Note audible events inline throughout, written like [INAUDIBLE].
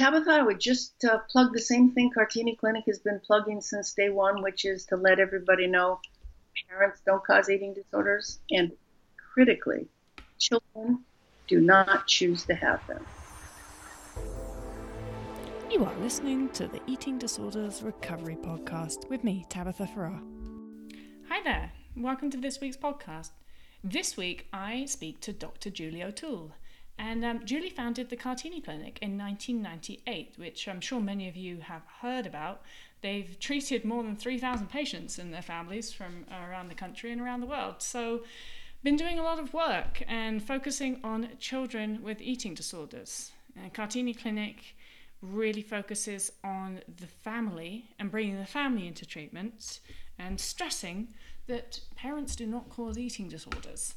Tabitha, I would just uh, plug the same thing Kartini Clinic has been plugging since day one, which is to let everybody know parents don't cause eating disorders, and critically, children do not choose to have them. You are listening to the Eating Disorders Recovery Podcast with me, Tabitha Farrar. Hi there, welcome to this week's podcast. This week I speak to Dr. Julie O'Toole. And um, Julie founded the Kartini Clinic in 1998, which I'm sure many of you have heard about. They've treated more than 3,000 patients and their families from around the country and around the world. So, been doing a lot of work and focusing on children with eating disorders. And Kartini Clinic really focuses on the family and bringing the family into treatment and stressing that parents do not cause eating disorders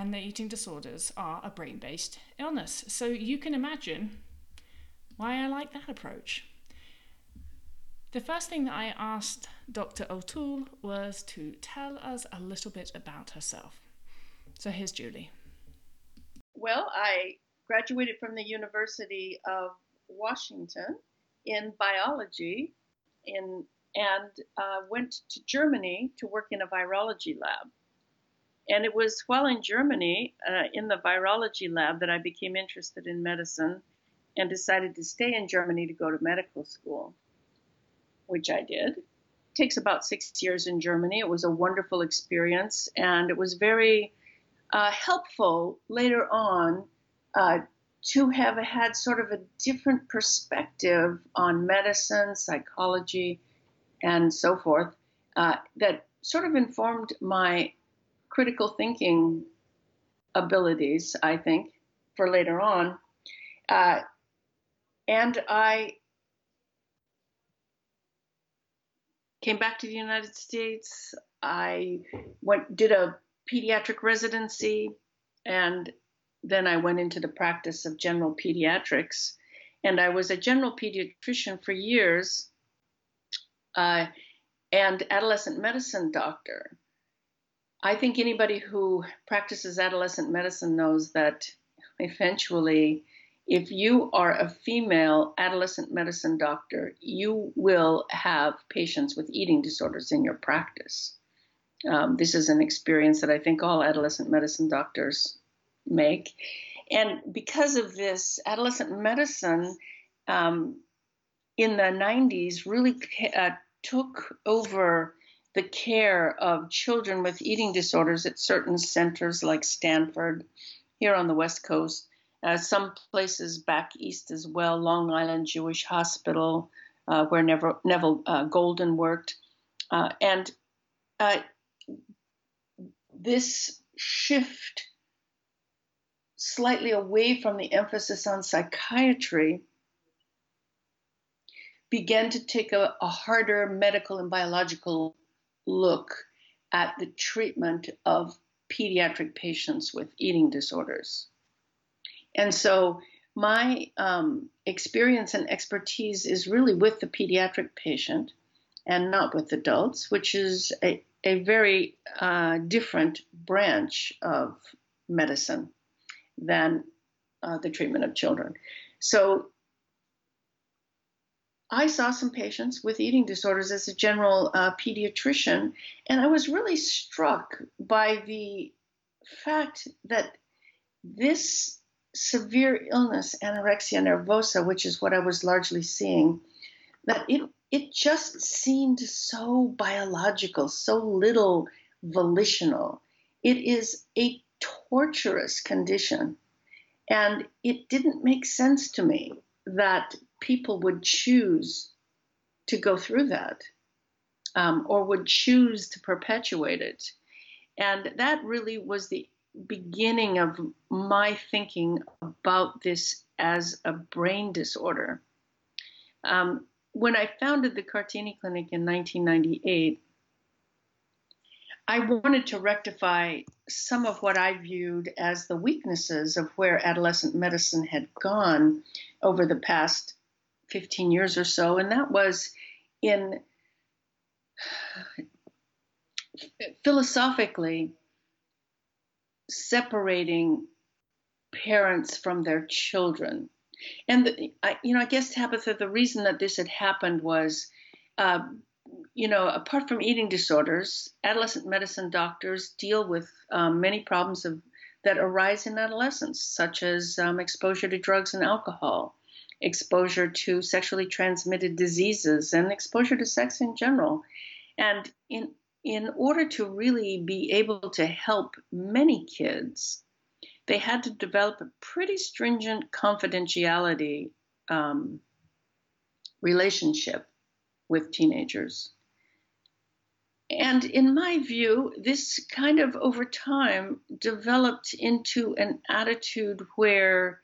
and their eating disorders are a brain based illness. So you can imagine why I like that approach. The first thing that I asked Dr. O'Toole was to tell us a little bit about herself. So here's Julie. Well, I graduated from the University of Washington in biology in, and uh, went to Germany to work in a virology lab. And it was while in Germany, uh, in the virology lab, that I became interested in medicine and decided to stay in Germany to go to medical school, which I did. It takes about six years in Germany. It was a wonderful experience, and it was very uh, helpful later on uh, to have had sort of a different perspective on medicine, psychology, and so forth uh, that sort of informed my critical thinking abilities, I think, for later on. Uh, and I came back to the United States. I went did a pediatric residency, and then I went into the practice of general pediatrics. And I was a general pediatrician for years, uh, and adolescent medicine doctor. I think anybody who practices adolescent medicine knows that eventually, if you are a female adolescent medicine doctor, you will have patients with eating disorders in your practice. Um, this is an experience that I think all adolescent medicine doctors make. And because of this, adolescent medicine um, in the 90s really uh, took over the care of children with eating disorders at certain centers like Stanford here on the West Coast, uh, some places back east as well, Long Island Jewish Hospital, uh, where Neville, Neville uh, Golden worked. Uh, and uh, this shift slightly away from the emphasis on psychiatry began to take a, a harder medical and biological look at the treatment of pediatric patients with eating disorders. And so my um, experience and expertise is really with the pediatric patient and not with adults, which is a, a very uh, different branch of medicine than uh, the treatment of children. So I saw some patients with eating disorders as a general uh, pediatrician, and I was really struck by the fact that this severe illness, anorexia nervosa, which is what I was largely seeing, that it it just seemed so biological, so little volitional. It is a torturous condition, and it didn't make sense to me that people would choose to go through that um, or would choose to perpetuate it. And that really was the beginning of my thinking about this as a brain disorder. Um, when I founded the Kartini Clinic in 1998, I wanted to rectify some of what I viewed as the weaknesses of where adolescent medicine had gone over the past 15 years or so, and that was in philosophically separating parents from their children. And the, I, you know, I guess Tabitha, the reason that this had happened was, uh, you know, apart from eating disorders, adolescent medicine doctors deal with um, many problems of that arise in adolescence, such as um, exposure to drugs and alcohol, exposure to sexually transmitted diseases, and exposure to sex in general. And in in order to really be able to help many kids, they had to develop a pretty stringent confidentiality um, relationship with teenagers. And in my view, this kind of over time developed into an attitude where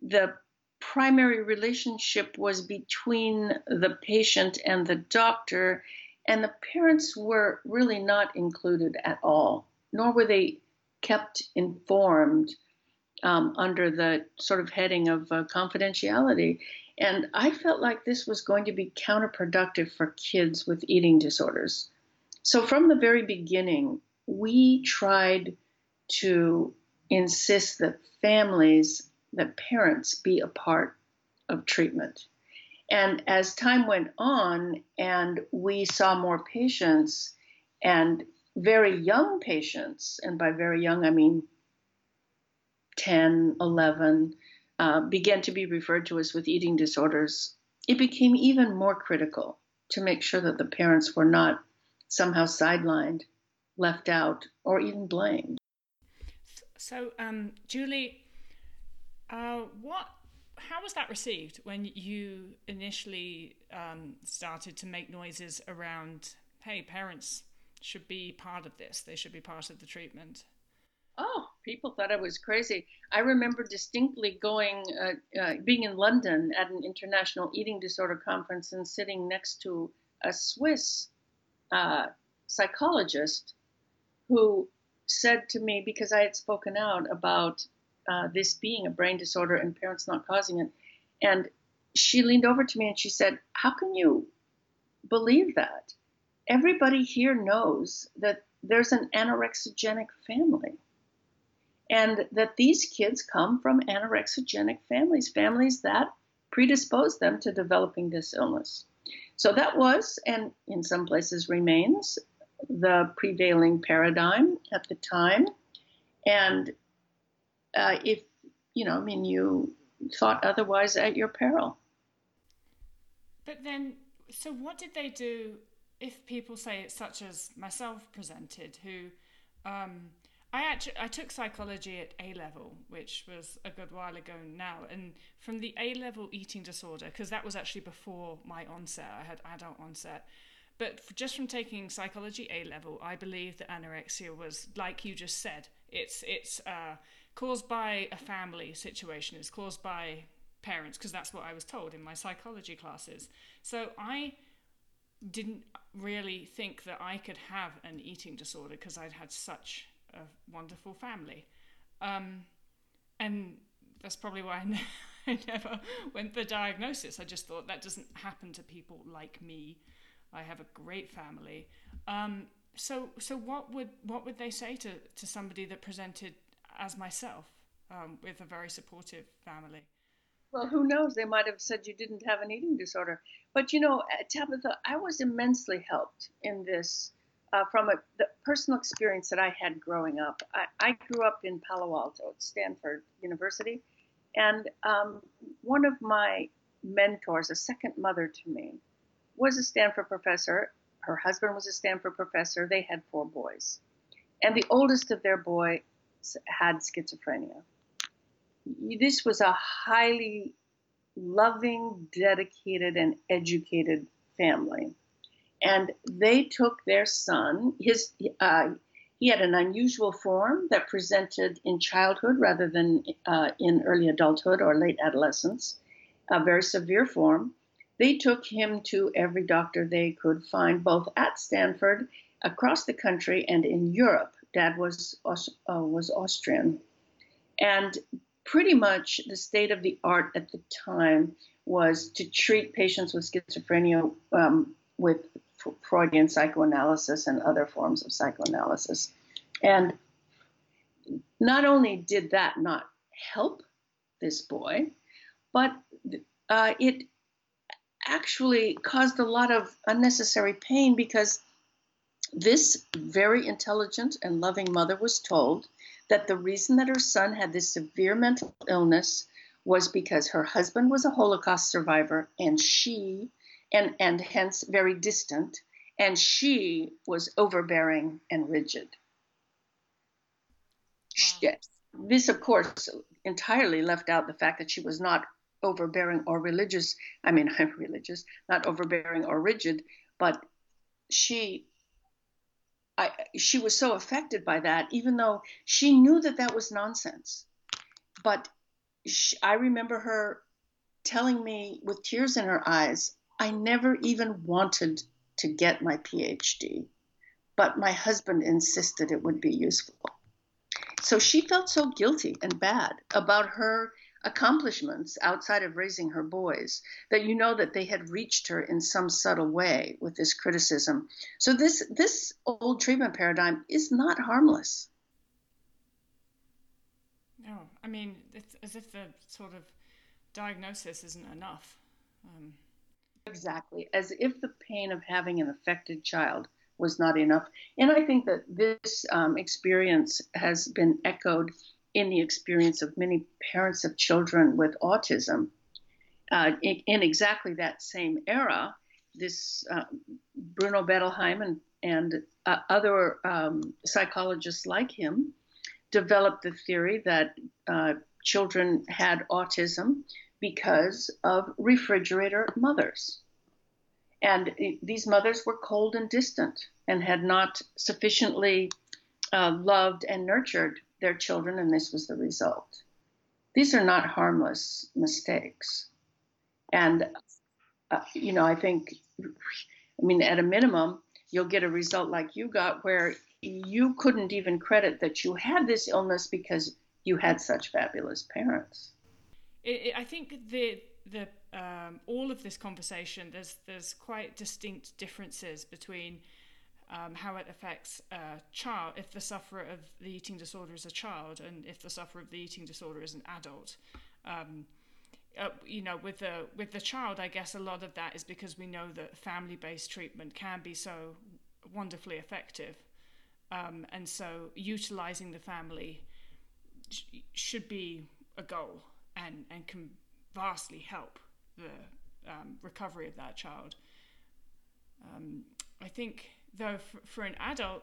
the primary relationship was between the patient and the doctor, and the parents were really not included at all, nor were they kept informed um, under the sort of heading of uh, confidentiality. And I felt like this was going to be counterproductive for kids with eating disorders so from the very beginning, we tried to insist that families, that parents be a part of treatment. And as time went on and we saw more patients and very young patients, and by very young, I mean 10, 11, uh, began to be referred to as with eating disorders, it became even more critical to make sure that the parents were not somehow sidelined, left out, or even blamed. So, um, Julie, uh, what? How was that received when you initially um, started to make noises around? Hey, parents should be part of this. They should be part of the treatment. Oh, people thought I was crazy. I remember distinctly going, uh, uh, being in London at an international eating disorder conference and sitting next to a Swiss uh, psychologist who said to me, because I had spoken out about uh, this being a brain disorder and parents not causing it, and she leaned over to me and she said, How can you believe that? Everybody here knows that there's an anorexigenic family and that these kids come from anorexigenic families, families that predispose them to developing this illness. So that was, and in some places remains, the prevailing paradigm at the time. And uh, if, you know, I mean, you thought otherwise at your peril. But then, so what did they do if people say it's such as myself presented, who um, I actually I took psychology at A level, which was a good while ago now, and from the A level eating disorder, because that was actually before my onset. I had adult onset, but just from taking psychology A level, I believe that anorexia was like you just said. It's it's uh, caused by a family situation. It's caused by parents, because that's what I was told in my psychology classes. So I didn't really think that I could have an eating disorder because I'd had such a wonderful family. Um, and that's probably why I, ne- [LAUGHS] I never went the diagnosis. I just thought that doesn't happen to people like me. I have a great family. Um, so, so what would what would they say to, to somebody that presented as myself um, with a very supportive family? Well, who knows? They might have said you didn't have an eating disorder. But you know, Tabitha, I was immensely helped in this uh, from a, the personal experience that I had growing up. I, I, grew up in Palo Alto at Stanford University, and um, one of my mentors, a second mother to me, was a Stanford professor. Her husband was a Stanford professor. They had four boys, and the oldest of their boys had schizophrenia. This was a highly loving, dedicated, and educated family and they took their son. His uh, he had an unusual form that presented in childhood rather than uh, in early adulthood or late adolescence, a very severe form. They took him to every doctor they could find, both at Stanford, across the country, and in Europe. Dad was uh, was Austrian, and pretty much the state of the art at the time was to treat patients with schizophrenia um, with Freudian psychoanalysis and other forms of psychoanalysis. And not only did that not help this boy, but uh, it actually caused a lot of unnecessary pain because this very intelligent and loving mother was told that the reason that her son had this severe mental illness was because her husband was a Holocaust survivor and she, and, and hence very distant, and she was overbearing and rigid. Wow. This, of course, entirely left out the fact that she was not overbearing or religious. I mean, I'm [LAUGHS] religious, not overbearing or rigid, but she I, she was so affected by that, even though she knew that that was nonsense. But she, I remember her telling me with tears in her eyes, I never even wanted to get my PhD, but my husband insisted it would be useful. So she felt so guilty and bad about her accomplishments outside of raising her boys that you know that they had reached her in some subtle way with this criticism. So this this old treatment paradigm is not harmless. No i mean it's as if the sort of diagnosis isn't enough. Um, exactly as if the pain of having an affected child was not enough. And i think that this um, experience has been echoed in the experience of many parents of children with autism. Uh, in, in, exactly that same era, this uh, Bruno Bettelheim and, and uh, other um, psychologists like him developed the theory that uh, children had autism because of refrigerator mothers. And these mothers were cold and distant and had not sufficiently uh, loved and nurtured their children, and this was the result. These are not harmless mistakes. And, uh, you know, I think, I mean, at a minimum, you'll get a result like you got where you couldn't even credit that you had this illness because you had such fabulous parents. I think the the um, all of this conversation there's there's quite distinct differences between um, how it affects a child if the sufferer of the eating disorder is a child and if the sufferer of the eating disorder is an adult. Um, uh, you know, with the with the child, I guess a lot of that is because we know that family-based treatment can be so wonderfully effective, um, and so utilizing the family sh- should be a goal and and can vastly help the um, recovery of that child. Um, I think though for, for an adult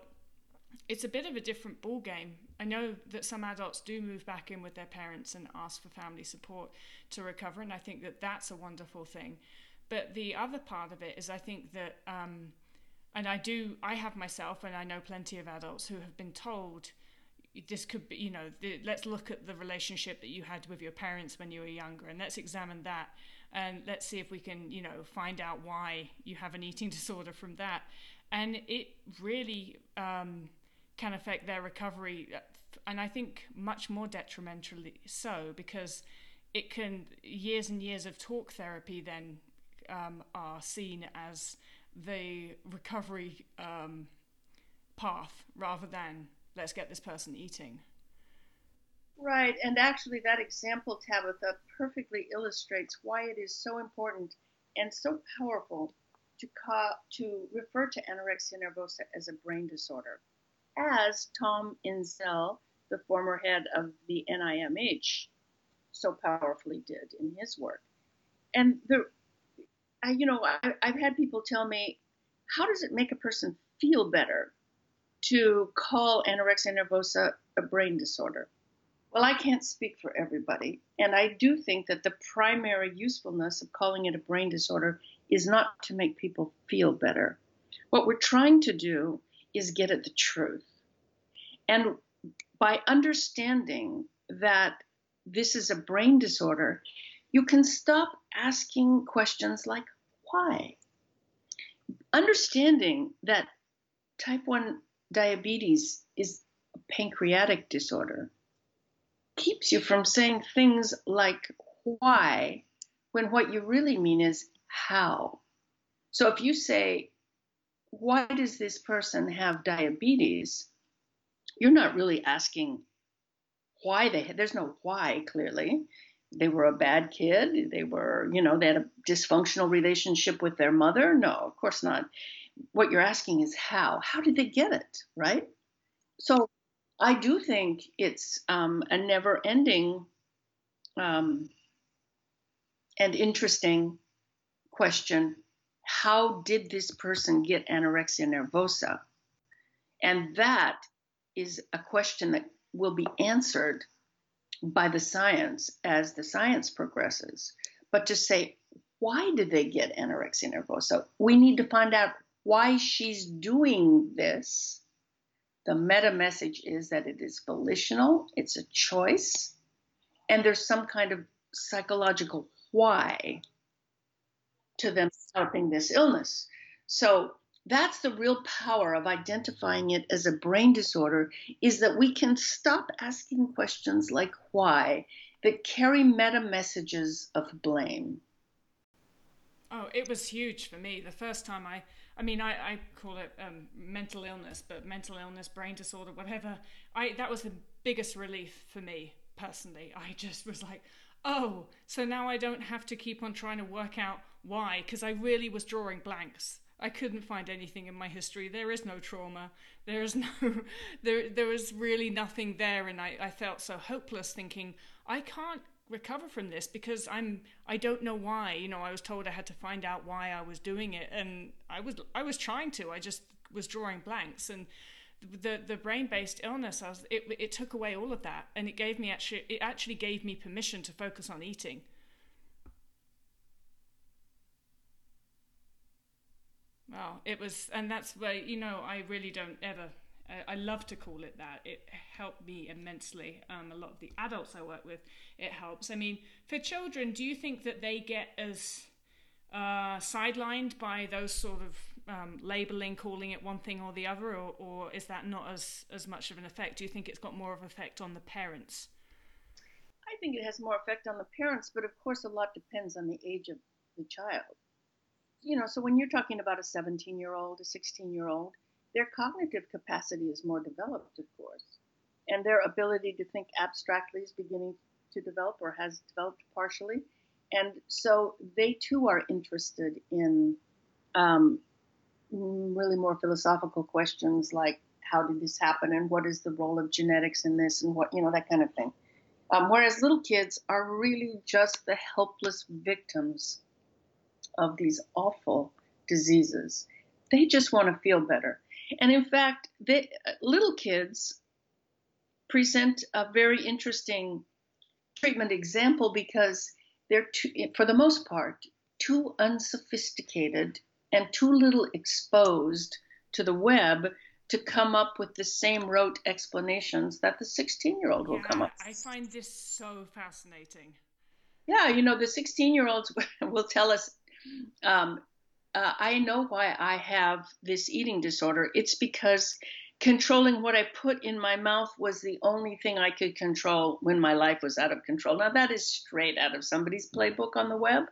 it's a bit of a different ball game. I know that some adults do move back in with their parents and ask for family support to recover, and I think that that's a wonderful thing. But the other part of it is, I think that, um, and I do, I have myself, and I know plenty of adults who have been told this could be, you know, the, let's look at the relationship that you had with your parents when you were younger, and let's examine that, and let's see if we can, you know, find out why you have an eating [LAUGHS] disorder from that and it really um, can affect their recovery, and I think much more detrimentally so because it can years and years of talk therapy then um, are seen as the recovery um, path rather than let's get this person eating. Right, and actually, that example, Tabitha, perfectly illustrates why it is so important and so powerful to, ca- to refer to anorexia nervosa as a brain disorder, as Tom Insel, the former head of the NIMH, so powerfully did in his work. And the, I, you know, I, I've had people tell me, how does it make a person feel better to call anorexia nervosa a brain disorder? Well, I can't speak for everybody. And I do think that the primary usefulness of calling it a brain disorder is not to make people feel better. What we're trying to do is get at the truth. And by understanding that this is a brain disorder, you can stop asking questions like, why? Understanding that type 1 diabetes is a pancreatic disorder keeps you from saying things like why when what you really mean is how. So if you say, why does this person have diabetes? You're not really asking why they have, there's no why clearly. they were a bad kid. They were, you know, they had a dysfunctional relationship with their mother. No, of course not. What you're asking is how. How did they get it, right? So I do think it's um, a never ending um, and interesting question. How did this person get anorexia nervosa? And that is a question that will be answered by the science as the science progresses. But to say, why did they get anorexia nervosa? We need to find out why she's doing this. The meta message is that it is volitional, it's a choice, and there's some kind of psychological why to them developing this illness. So that's the real power of identifying it as a brain disorder is that we can stop asking questions like why that carry meta messages of blame. Oh, it was huge for me the first time I. I mean, I, I call it um, mental illness, but mental illness, brain disorder, whatever. I that was the biggest relief for me personally. I just was like, oh, so now I don't have to keep on trying to work out why, because I really was drawing blanks I couldn't find anything in my history. There is no trauma. There is [LAUGHS] no, there, there was really nothing there, and I, I felt so hopeless, thinking I can't recover from this because I'm, I don't know why. You know, I was told I had to find out why I was doing it, and I was, I was trying to. I just was drawing blanks, and the the brain based illness, I was, it, it took away all of that, and it gave me actually, it actually gave me permission to focus on eating Well, it was, and that's where, you know, I really don't ever, I love to call it that. It helped me immensely. Um, a lot of the adults I work with, it helps. I mean, for children, do you think that they get as uh, sidelined by those sort of um, labeling, calling it one thing or the other, or, or is that not as, as much of an effect? Do you think it's got more of an effect on the parents? I think it has more effect on the parents, but of course, a lot depends on the age of the child you know, so when you're talking about a 17 year old, a 16 year old, their cognitive capacity is more developed, of course, and their ability to think abstractly is beginning to develop or has developed partially. And so they too are interested in um, really more philosophical questions like how did this happen and what is the role of genetics in this and what, you know, that kind of thing. Um, whereas little kids are really just the helpless victims of these awful diseases. They just want to feel better. And in fact, they, little kids present a very interesting treatment example because they're, too, for the most part, too unsophisticated and too little exposed to the web to come up with the same rote explanations that the 16 year old will yeah, come up with. I find this so fascinating. Yeah, you know, the 16 year olds [LAUGHS] will tell us um, uh, I know why I have this eating disorder. It's because controlling what I put in my mouth was the only thing I could control when my life was out of control. Now that is straight out of somebody's playbook on the web,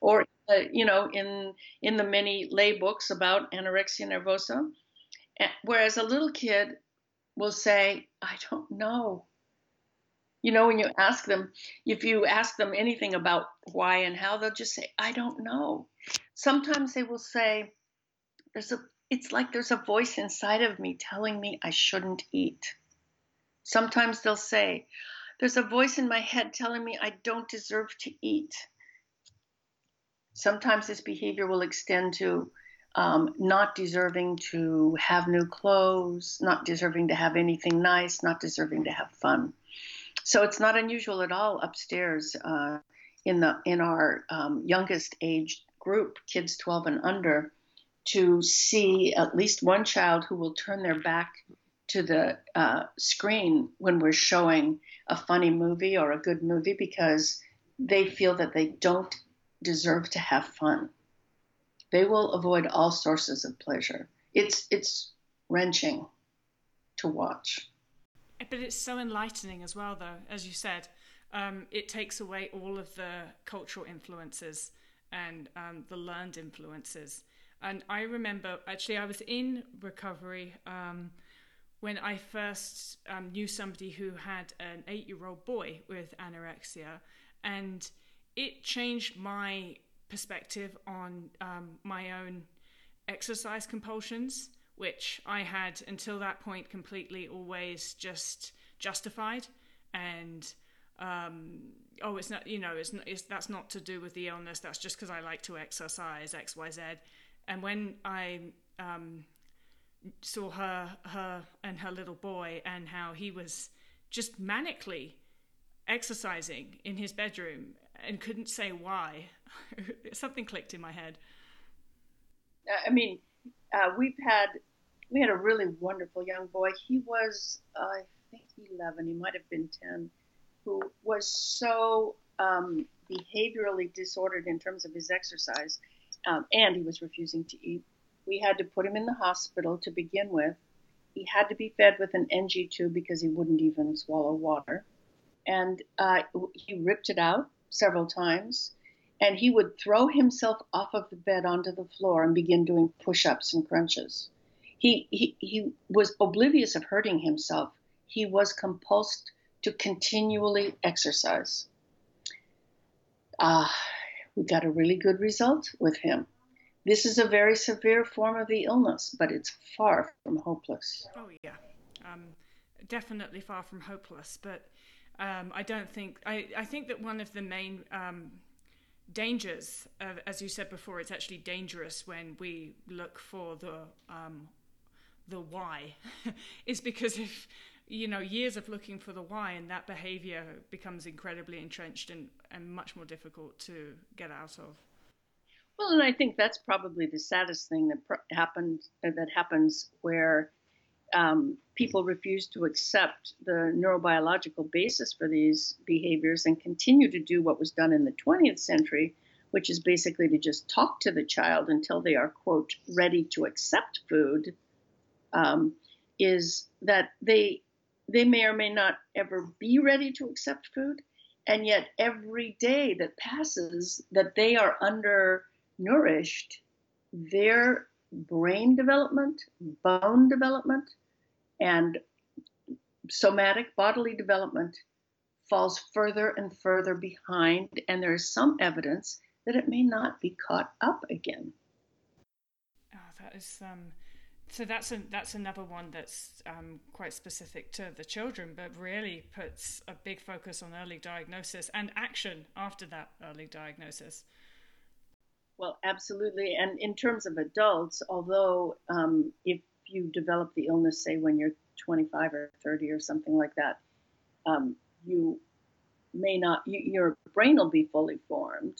or uh, you know, in in the many lay books about anorexia nervosa. Whereas a little kid will say, "I don't know." You know, when you ask them, if you ask them anything about why and how, they'll just say, I don't know. Sometimes they will say, there's a, it's like there's a voice inside of me telling me I shouldn't eat. Sometimes they'll say, there's a voice in my head telling me I don't deserve to eat. Sometimes this behavior will extend to um, not deserving to have new clothes, not deserving to have anything nice, not deserving to have fun. So it's not unusual at all upstairs uh, in the in our um, youngest age group, kids 12 and under, to see at least one child who will turn their back to the uh, screen when we're showing a funny movie or a good movie because they feel that they don't deserve to have fun. They will avoid all sources of pleasure. It's it's wrenching to watch. But it's so enlightening as well, though, as you said. Um, it takes away all of the cultural influences and um, the learned influences. And I remember, actually, I was in recovery um, when I first um, knew somebody who had an eight year old boy with anorexia. and it changed my perspective on um, my own exercise compulsions, which I had until that point completely always just justified and um, oh, it's not, you know, it's, it's that's not to do with the illness. That's just because I like to exercise X, Y, Z. And when I um, saw her, her and her little boy, and how he was just manically exercising in his bedroom and couldn't say why, [LAUGHS] something clicked in my head. I mean, uh, we've had we had a really wonderful young boy. He was, uh, I think, eleven. He might have been ten who was so um, behaviorally disordered in terms of his exercise, um, and he was refusing to eat. We had to put him in the hospital to begin with. He had to be fed with an NG tube because he wouldn't even swallow water. And uh, he ripped it out several times. And he would throw himself off of the bed onto the floor and begin doing push ups and crunches. He, he, he was oblivious of hurting himself. He was compulsed to continually exercise. Uh, we got a really good result with him. This is a very severe form of the illness, but it's far from hopeless. Oh, yeah. Um, definitely far from hopeless. But um, I don't think, I, I think that one of the main um, dangers, as you said before, it's actually dangerous when we look for the, um, the why, [LAUGHS] is because if you know years of looking for the why and that behavior becomes incredibly entrenched and, and much more difficult to get out of. Well and i think that's probably the saddest thing that happened uh, that happens where um, people refuse to accept the neurobiological basis for these behaviors and continue to do what was done in the 20th century which is basically to just talk to the child until they are quote ready to accept food um, is that they they may or may not ever be ready to accept food. And yet, every day that passes that they are undernourished, their brain development, bone development, and somatic bodily development falls further and further behind. And there is some evidence that it may not be caught up again. Oh, that is um, so that's a, that's another one that's um, quite specific to the children, but really puts a big focus on early diagnosis and action after that early diagnosis. Well, absolutely. And in terms of adults, although um, if you develop the illness, say when you're 25 or 30 or something like that, um, you may not, you, your brain will be fully formed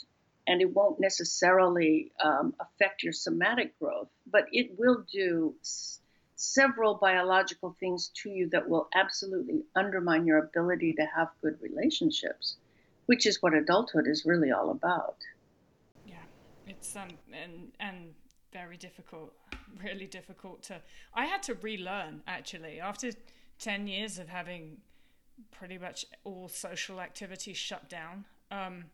and it won't necessarily um, affect your somatic growth, but it will do s- several biological things to you that will absolutely undermine your ability to have good relationships, which is what adulthood is really all about. Yeah, it's um and and very difficult, [LAUGHS] really difficult to. I had to relearn actually after ten years of having pretty much all social activity shut down. Um,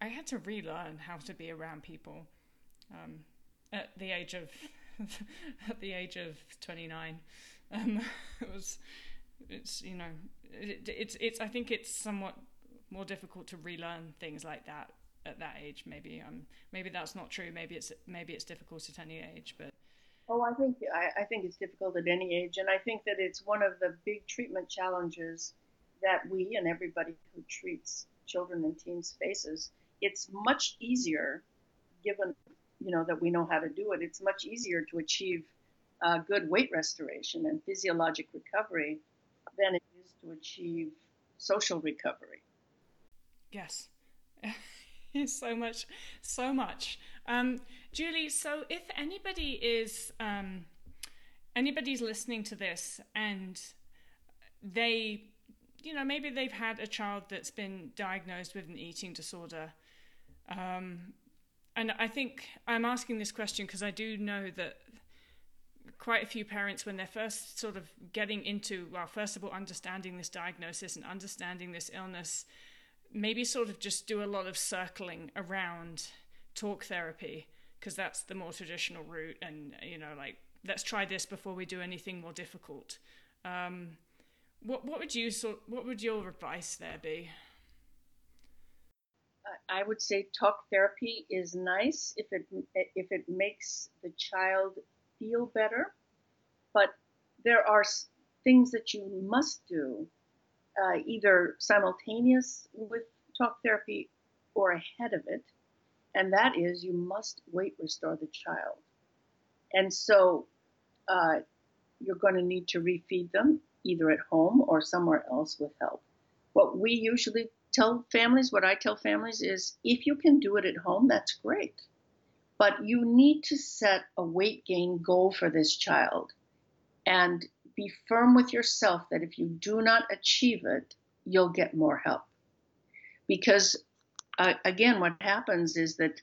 I had to relearn how to be around people um, at the age of [LAUGHS] at the age of 29. Um, [LAUGHS] it was it's you know it, it's it's I think it's somewhat more difficult to relearn things like that at that age. Maybe um maybe that's not true. Maybe it's maybe it's difficult at any age, but. Oh, I think I, I think it's difficult at any age, and I think that it's one of the big treatment challenges that we and everybody who treats children and teens faces it's much easier, given you know that we know how to do it. It's much easier to achieve uh, good weight restoration and physiologic recovery than it is to achieve social recovery. Yes. [LAUGHS] so much, so much. Um, Julie, so if anybody is um, anybody's listening to this and they, you know, maybe they've had a child that's been diagnosed with an eating disorder um, and I think I'm asking this question because I do know that quite a few parents, when they're first sort of getting into, well, first of all, understanding this diagnosis and understanding this illness, maybe sort of just do a lot of circling around talk therapy because that's the more traditional route. And, you know, like, let's try this before we do anything more difficult. Um, what, what would you sort, what would your advice there be? I would say talk therapy is nice if it if it makes the child feel better, but there are things that you must do uh, either simultaneous with talk therapy or ahead of it, and that is you must weight restore the child. And so uh, you're going to need to refeed them either at home or somewhere else with help. What we usually tell families, what I tell families is if you can do it at home, that's great. But you need to set a weight gain goal for this child and be firm with yourself that if you do not achieve it, you'll get more help. Because uh, again, what happens is that,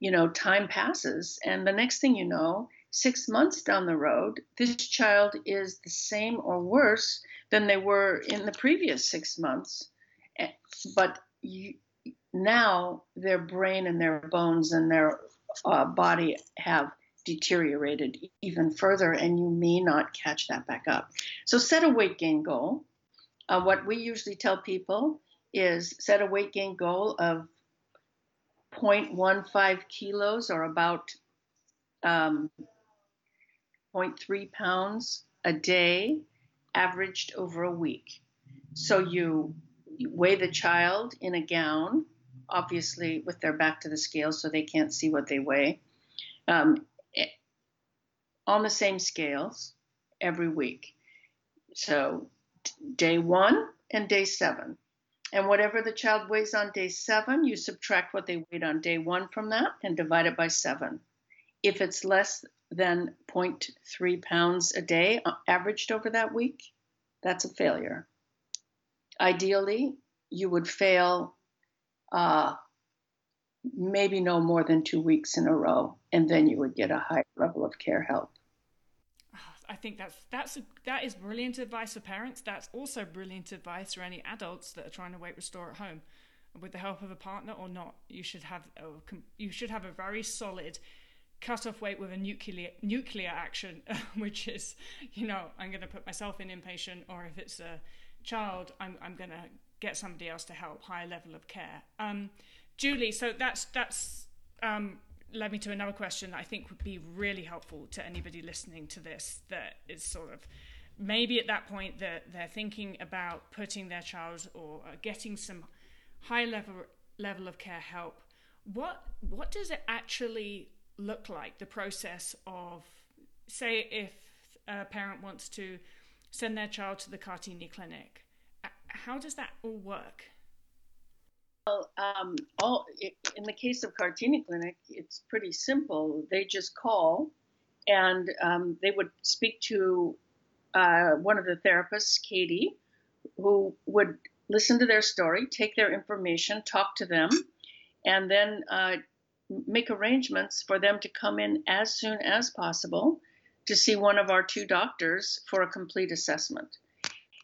you know, time passes, and the next thing you know, six months down the road, this child is the same or worse than they were in the previous six months. But you, now their brain and their bones and their uh, body have deteriorated even further, and you may not catch that back up. So set a weight gain goal. Uh, what we usually tell people is set a weight gain goal of 0.15 kilos or about um, 0.3 pounds a day, averaged over a week. So you weigh the child in a gown, obviously with their back to the scale so they can't see what they weigh. Um, on the same scales every week. So day one and day seven. And whatever the child weighs on day seven, you subtract what they weighed on day one from that and divide it by seven. If it's less than 0.3 pounds a day uh, averaged over that week, that's a failure. Ideally, you would fail uh, maybe no more than two weeks in a row, and then you would get a high level of care help. I think that's that's that is brilliant advice for parents. That's also brilliant advice for any adults that are trying to weight restore at home, with the help of a partner or not. You should have a, you should have a very solid cut off weight with a nuclear nuclear action, [LAUGHS] which is you know I'm going to put myself in inpatient, or if it's a child, I'm I'm going to get somebody else to help. Higher level of care. Um, Julie, so that's that's um, led me to another question that I think would be really helpful to anybody listening to this that is sort of maybe at that point that they're thinking about putting their child or uh, getting some high level level of care help what what does it actually look like the process of say if a parent wants to send their child to the Kartini clinic how does that all work well, um, all in the case of Kartini Clinic, it's pretty simple. They just call, and um, they would speak to uh, one of the therapists, Katie, who would listen to their story, take their information, talk to them, and then uh, make arrangements for them to come in as soon as possible to see one of our two doctors for a complete assessment.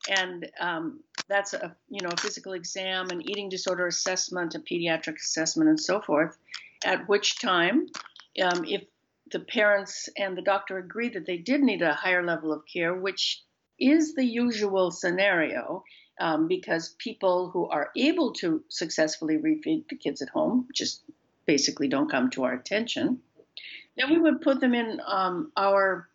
And um, that's a you know a physical exam, an eating disorder assessment, a pediatric assessment, and so forth. At which time, um, if the parents and the doctor agree that they did need a higher level of care, which is the usual scenario, um, because people who are able to successfully refeed the kids at home just basically don't come to our attention, then we would put them in um, our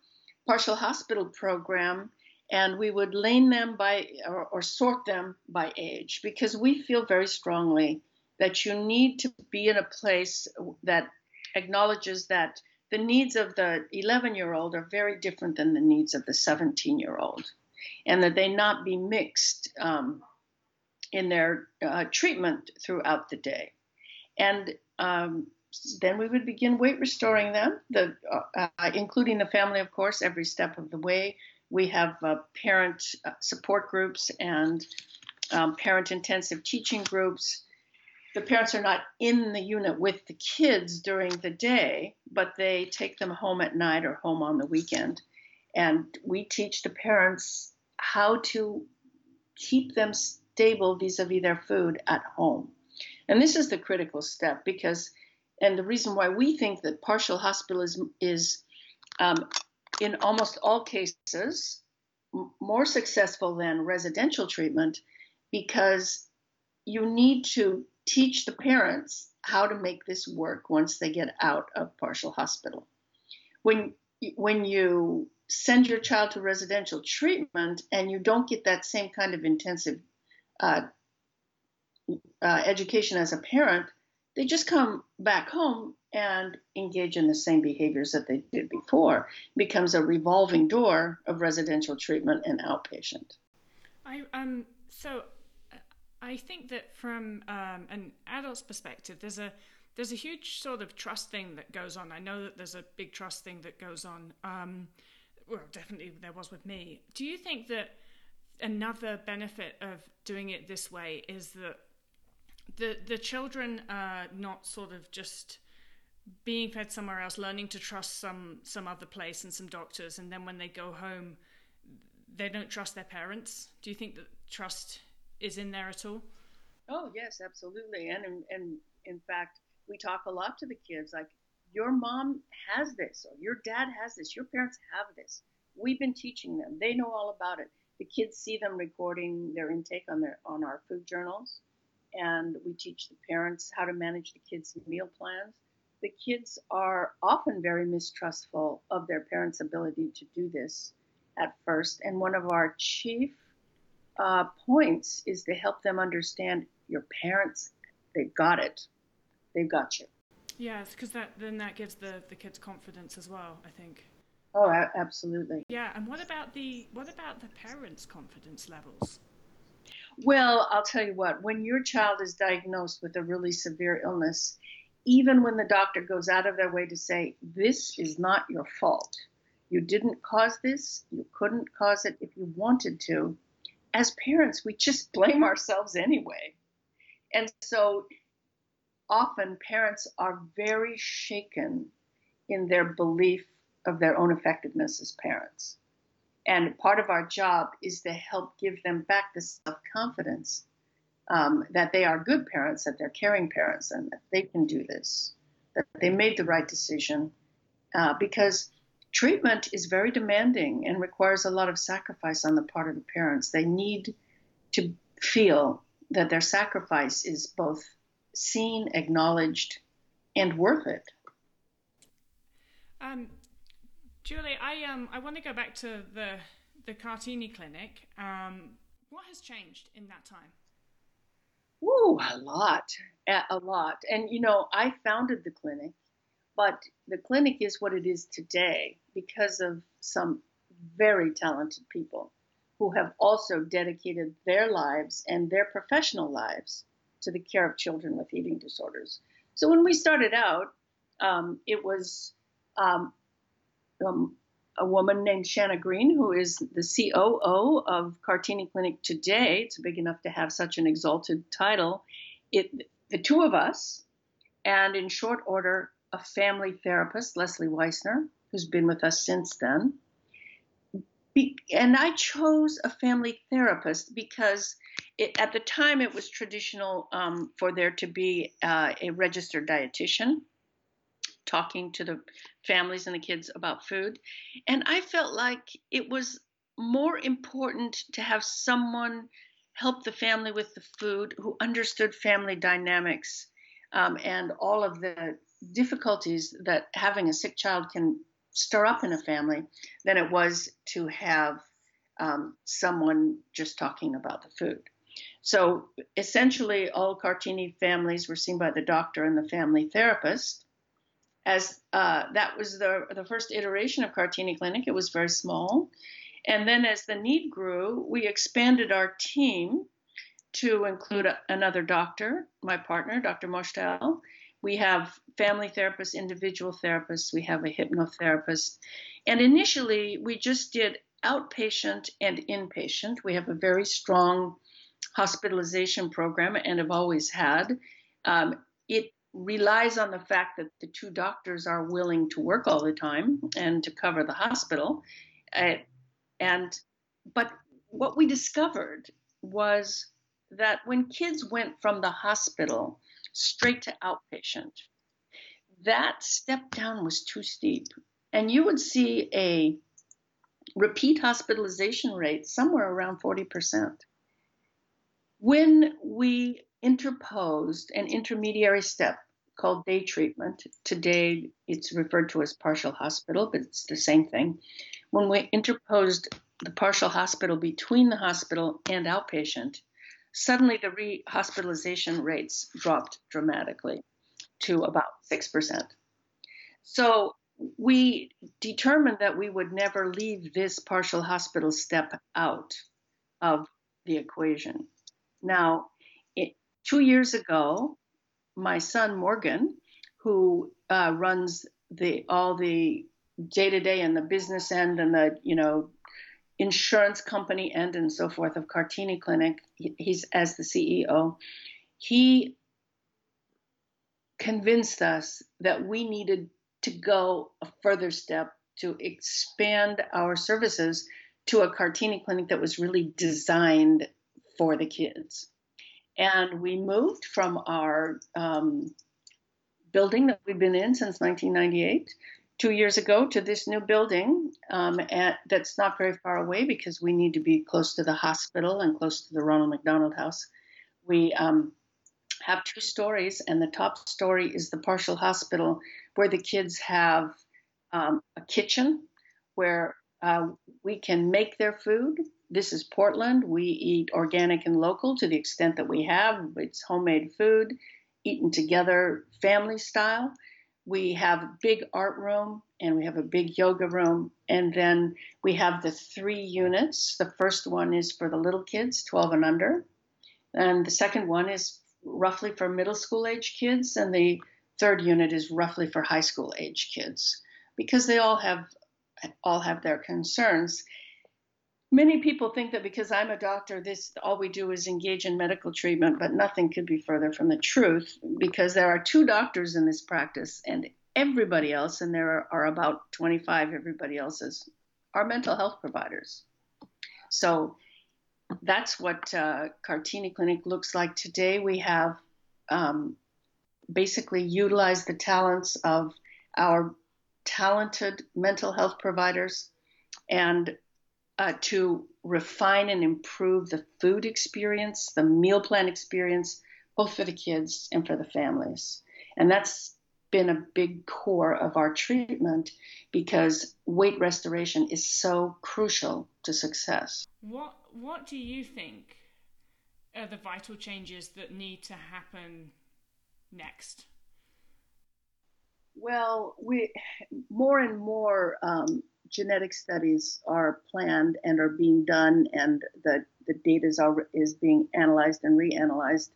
partial hospital program and we would lane them by or, or, sort them by age because we feel very strongly that you need to be in a place that acknowledges that the needs of the 11 year old are very different than the needs of the 17 year old and that they not be mixed um, in their uh, treatment throughout the day. And um, then we would begin weight restoring them, the, uh, uh, including the family, of course, every step of the way. We have uh, parent uh, support groups and um, parent intensive teaching groups. The parents are not in the unit with the kids during the day, but they take them home at night or home on the weekend. And we teach the parents how to keep them stable vis a vis their food at home. And this is the critical step because, and the reason why we think that partial hospitalism is um, in almost all cases, more successful than residential treatment because you need to teach the parents how to make this work once they get out of partial hospital. When when you send your child to residential treatment and you don't get that same kind of intensive uh, uh, education as a parent, they just come back home and engage in the same behaviors that they did before. It becomes a revolving door of residential treatment and outpatient. I um so I think that from um, an adult's perspective, there's a there's a huge sort of trust thing that goes on. I know that there's a big trust thing that goes on. Um, well, definitely there was with me. Do you think that another benefit of doing it this way is that the the children are not sort of just being fed somewhere else, learning to trust some some other place and some doctors, and then when they go home, they don't trust their parents. Do you think that trust is in there at all? Oh yes, absolutely. And and, and in fact, we talk a lot to the kids like your mom has this or your dad has this, your parents have this. We've been teaching them. They know all about it. The kids see them recording their intake on their on our food journals and we teach the parents how to manage the kids' meal plans. The kids are often very mistrustful of their parents' ability to do this at first, and one of our chief uh, points is to help them understand your parents, they've got it. They've got you. Yes, because that then that gives the, the kids confidence as well, I think. Oh, absolutely. Yeah, and what about the what about the parents' confidence levels? Well, I'll tell you what, when your child is diagnosed with a really severe illness, even when the doctor goes out of their way to say, This is not your fault, you didn't cause this, you couldn't cause it if you wanted to, as parents, we just [LAUGHS] blame ourselves anyway. And so often parents are very shaken in their belief of their own effectiveness as parents. And part of our job is to help give them back the self confidence um, that they are good parents, that they're caring parents, and that they can do this, that they made the right decision. Uh, because treatment is very demanding and requires a lot of sacrifice on the part of the parents. They need to feel that their sacrifice is both seen, acknowledged, and worth it. Um, Julie, I um I want to go back to the the Kartini clinic. Um, what has changed in that time? Ooh, a lot, a lot. And you know, I founded the clinic, but the clinic is what it is today because of some very talented people who have also dedicated their lives and their professional lives to the care of children with eating disorders. So when we started out, um, it was um, um, a woman named Shanna Green, who is the COO of Kartini Clinic today. It's big enough to have such an exalted title. It, the two of us, and in short order, a family therapist, Leslie Weissner, who's been with us since then. Be, and I chose a family therapist because it, at the time it was traditional um, for there to be uh, a registered dietitian talking to the families and the kids about food. And I felt like it was more important to have someone help the family with the food who understood family dynamics um, and all of the difficulties that having a sick child can stir up in a family than it was to have um, someone just talking about the food. So essentially, all Kartini families were seen by the doctor and the family therapist as uh, that was the, the first iteration of Kartini Clinic. It was very small. And then as the need grew, we expanded our team to include a, another doctor, my partner, Dr. Moshtel. We have family therapists, individual therapists, we have a hypnotherapist. And initially, we just did outpatient and inpatient. We have a very strong hospitalization program and have always had. Um, it relies on the fact that the two doctors are willing to work all the time and to cover the hospital. Uh, and but what we discovered was that when kids went from the hospital straight to outpatient, that step down was too steep. And you would see a repeat hospitalization rate somewhere around 40%. When we interposed an intermediary step called day treatment. Today, it's referred to as partial hospital, but it's the same thing. When we interposed the partial hospital between the hospital and outpatient, suddenly the rehospitalization rates dropped dramatically to about 6%. So we determined that we would never leave this partial hospital step out of the equation. Now, two years ago, my son Morgan, who uh, runs the all the day to day and the business end and the you know insurance company end and so forth of Kartini Clinic, he's as the CEO. He convinced us that we needed to go a further step to expand our services to a Kartini clinic that was really designed for the kids. And we moved from our um, building that we've been in since 1998 two years ago to this new building um, at, that's not very far away because we need to be close to the hospital and close to the Ronald McDonald House. We um, have two stories, and the top story is the partial hospital where the kids have um, a kitchen where uh, we can make their food. This is Portland. We eat organic and local to the extent that we have. It's homemade food, eaten together, family style. We have a big art room and we have a big yoga room. And then we have the three units. The first one is for the little kids, 12 and under. And the second one is roughly for middle school age kids. And the third unit is roughly for high school age kids because they all have all have their concerns. Many people think that because I'm a doctor, this all we do is engage in medical treatment, but nothing could be further from the truth because there are two doctors in this practice, and everybody else, and there are about 25 everybody else's, are mental health providers. So that's what uh, Kartini Clinic looks like today. We have um, basically utilized the talents of our talented mental health providers and uh, to refine and improve the food experience, the meal plan experience, both for the kids and for the families. And that's been a big core of our treatment because weight restoration is so crucial to success. What what do you think are the vital changes that need to happen next? Well, we more and more um, genetic studies are planned and are being done, and the the data is, is being analyzed and reanalyzed.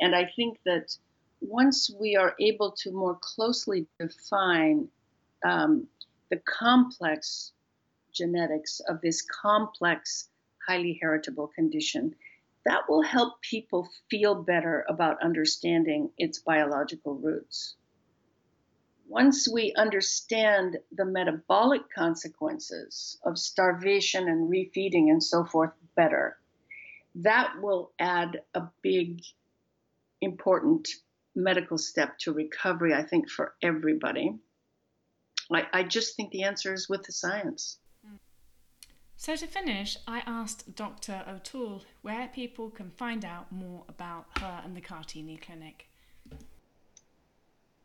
And I think that once we are able to more closely define um, the complex genetics of this complex, highly heritable condition, that will help people feel better about understanding its biological roots once we understand the metabolic consequences of starvation and refeeding and so forth better, that will add a big, important medical step to recovery, I think, for everybody. I, I just think the answer is with the science. So, to finish, I asked Dr. O'Toole where people can find out more about her and the Kartini Clinic.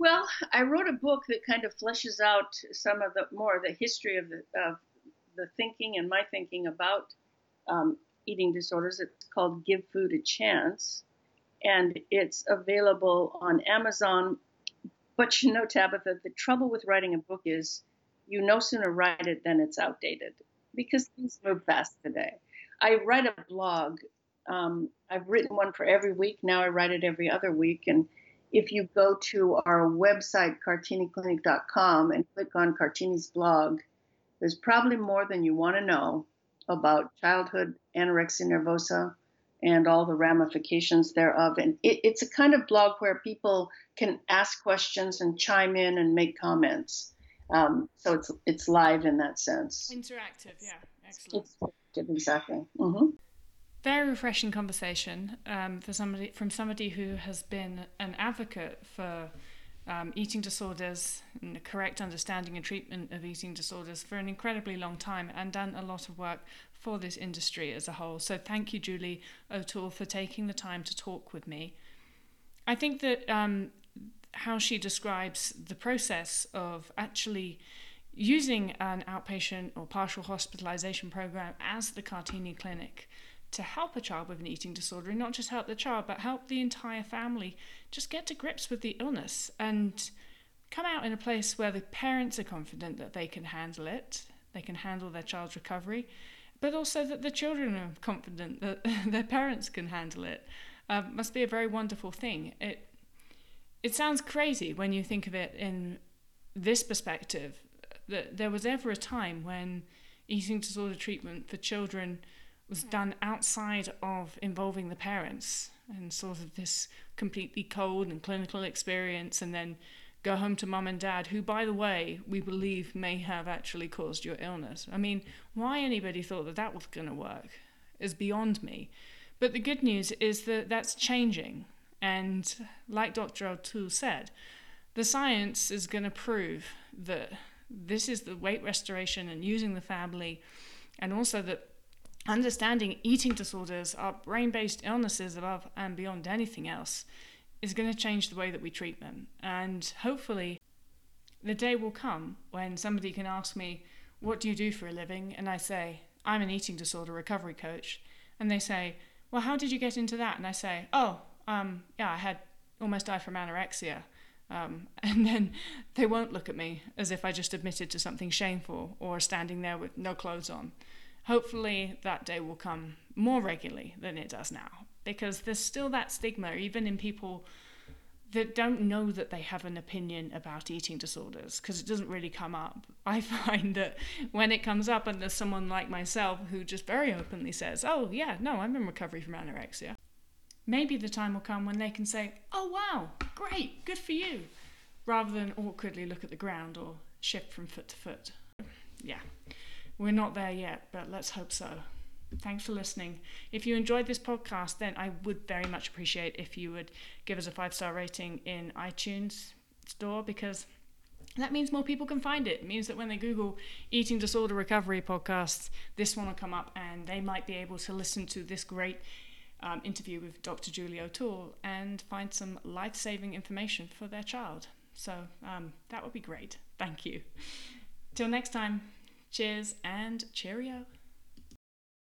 Well, I wrote a book that kind of fleshes out some of the more the history of the of the thinking and my thinking about um, eating disorders. It's called Give Food a Chance, and it's available on Amazon. But you know, Tabitha, the trouble with writing a book is you no sooner write it than it's outdated because things move fast today. I write a blog. Um, I've written one for every week. Now I write it every other week, and if you go to our website, kartiniclinic.com, and click on Kartini's blog, there's probably more than you want to know about childhood anorexia nervosa and all the ramifications thereof. And it, it's a kind of blog where people can ask questions and chime in and make comments. Um, so it's it's live in that sense. Interactive, yeah, excellent. It's exactly. Mm-hmm very refreshing conversation um, for somebody from somebody who has been an advocate for um, eating disorders and the correct understanding and treatment of eating disorders for an incredibly long time and done a lot of work for this industry as a whole. So thank you, Julie O'Toole, for taking the time to talk with me. I think that um, how she describes the process of actually using an outpatient or partial hospitalization program as the Kartini Clinic to help a child with an eating disorder and not just help the child but help the entire family just get to grips with the illness and come out in a place where the parents are confident that they can handle it they can handle their child's recovery but also that the children are confident that [LAUGHS] their parents can handle it. Uh, must be a very wonderful thing. It it sounds crazy when you think of it in this perspective that there was ever a time when eating disorder treatment for children was done outside of involving the parents and sort of this completely cold and clinical experience and then go home to mum and dad who by the way we believe may have actually caused your illness. I mean why anybody thought that that was going to work is beyond me. But the good news is that that's changing. And like dr o'toole said the science is going to prove that this is the weight restoration and using the family, and also that understanding eating disorders are brain based illnesses above and beyond anything else is going to change the way that we treat them. And hopefully, the day will come when somebody can ask me, What do you do for a living? And I say, I'm an eating disorder recovery coach. And they say, Well, how did you get into that? And I say, Oh, um, yeah, I had almost died from anorexia. Um, [LAUGHS] and then they won't look at me as if I just admitted to something shameful or standing there with no clothes on. Hopefully, that day will come more regularly than it does now because there's still that stigma, even in people that don't know that they have an opinion about eating disorders because it doesn't really come up. I [LAUGHS] find that when it comes up, and there's someone like myself who just very openly says, Oh, yeah, no, I'm in recovery from anorexia, maybe the time will come when they can say, Oh, wow, great, good for you, rather than awkwardly look at the ground or shift from foot to foot. Yeah, we're not there yet, but let's hope so. Thanks for listening. If you enjoyed this podcast, then I would very much appreciate if you would give us a five star rating in iTunes store because that means more people can find it. It means that when they Google eating disorder recovery podcasts, this one will come up and they might be able to listen to this great um, interview with Dr. Julie O'Toole and find some life saving information for their child. So um, that would be great. Thank you. Till next time, cheers and cheerio.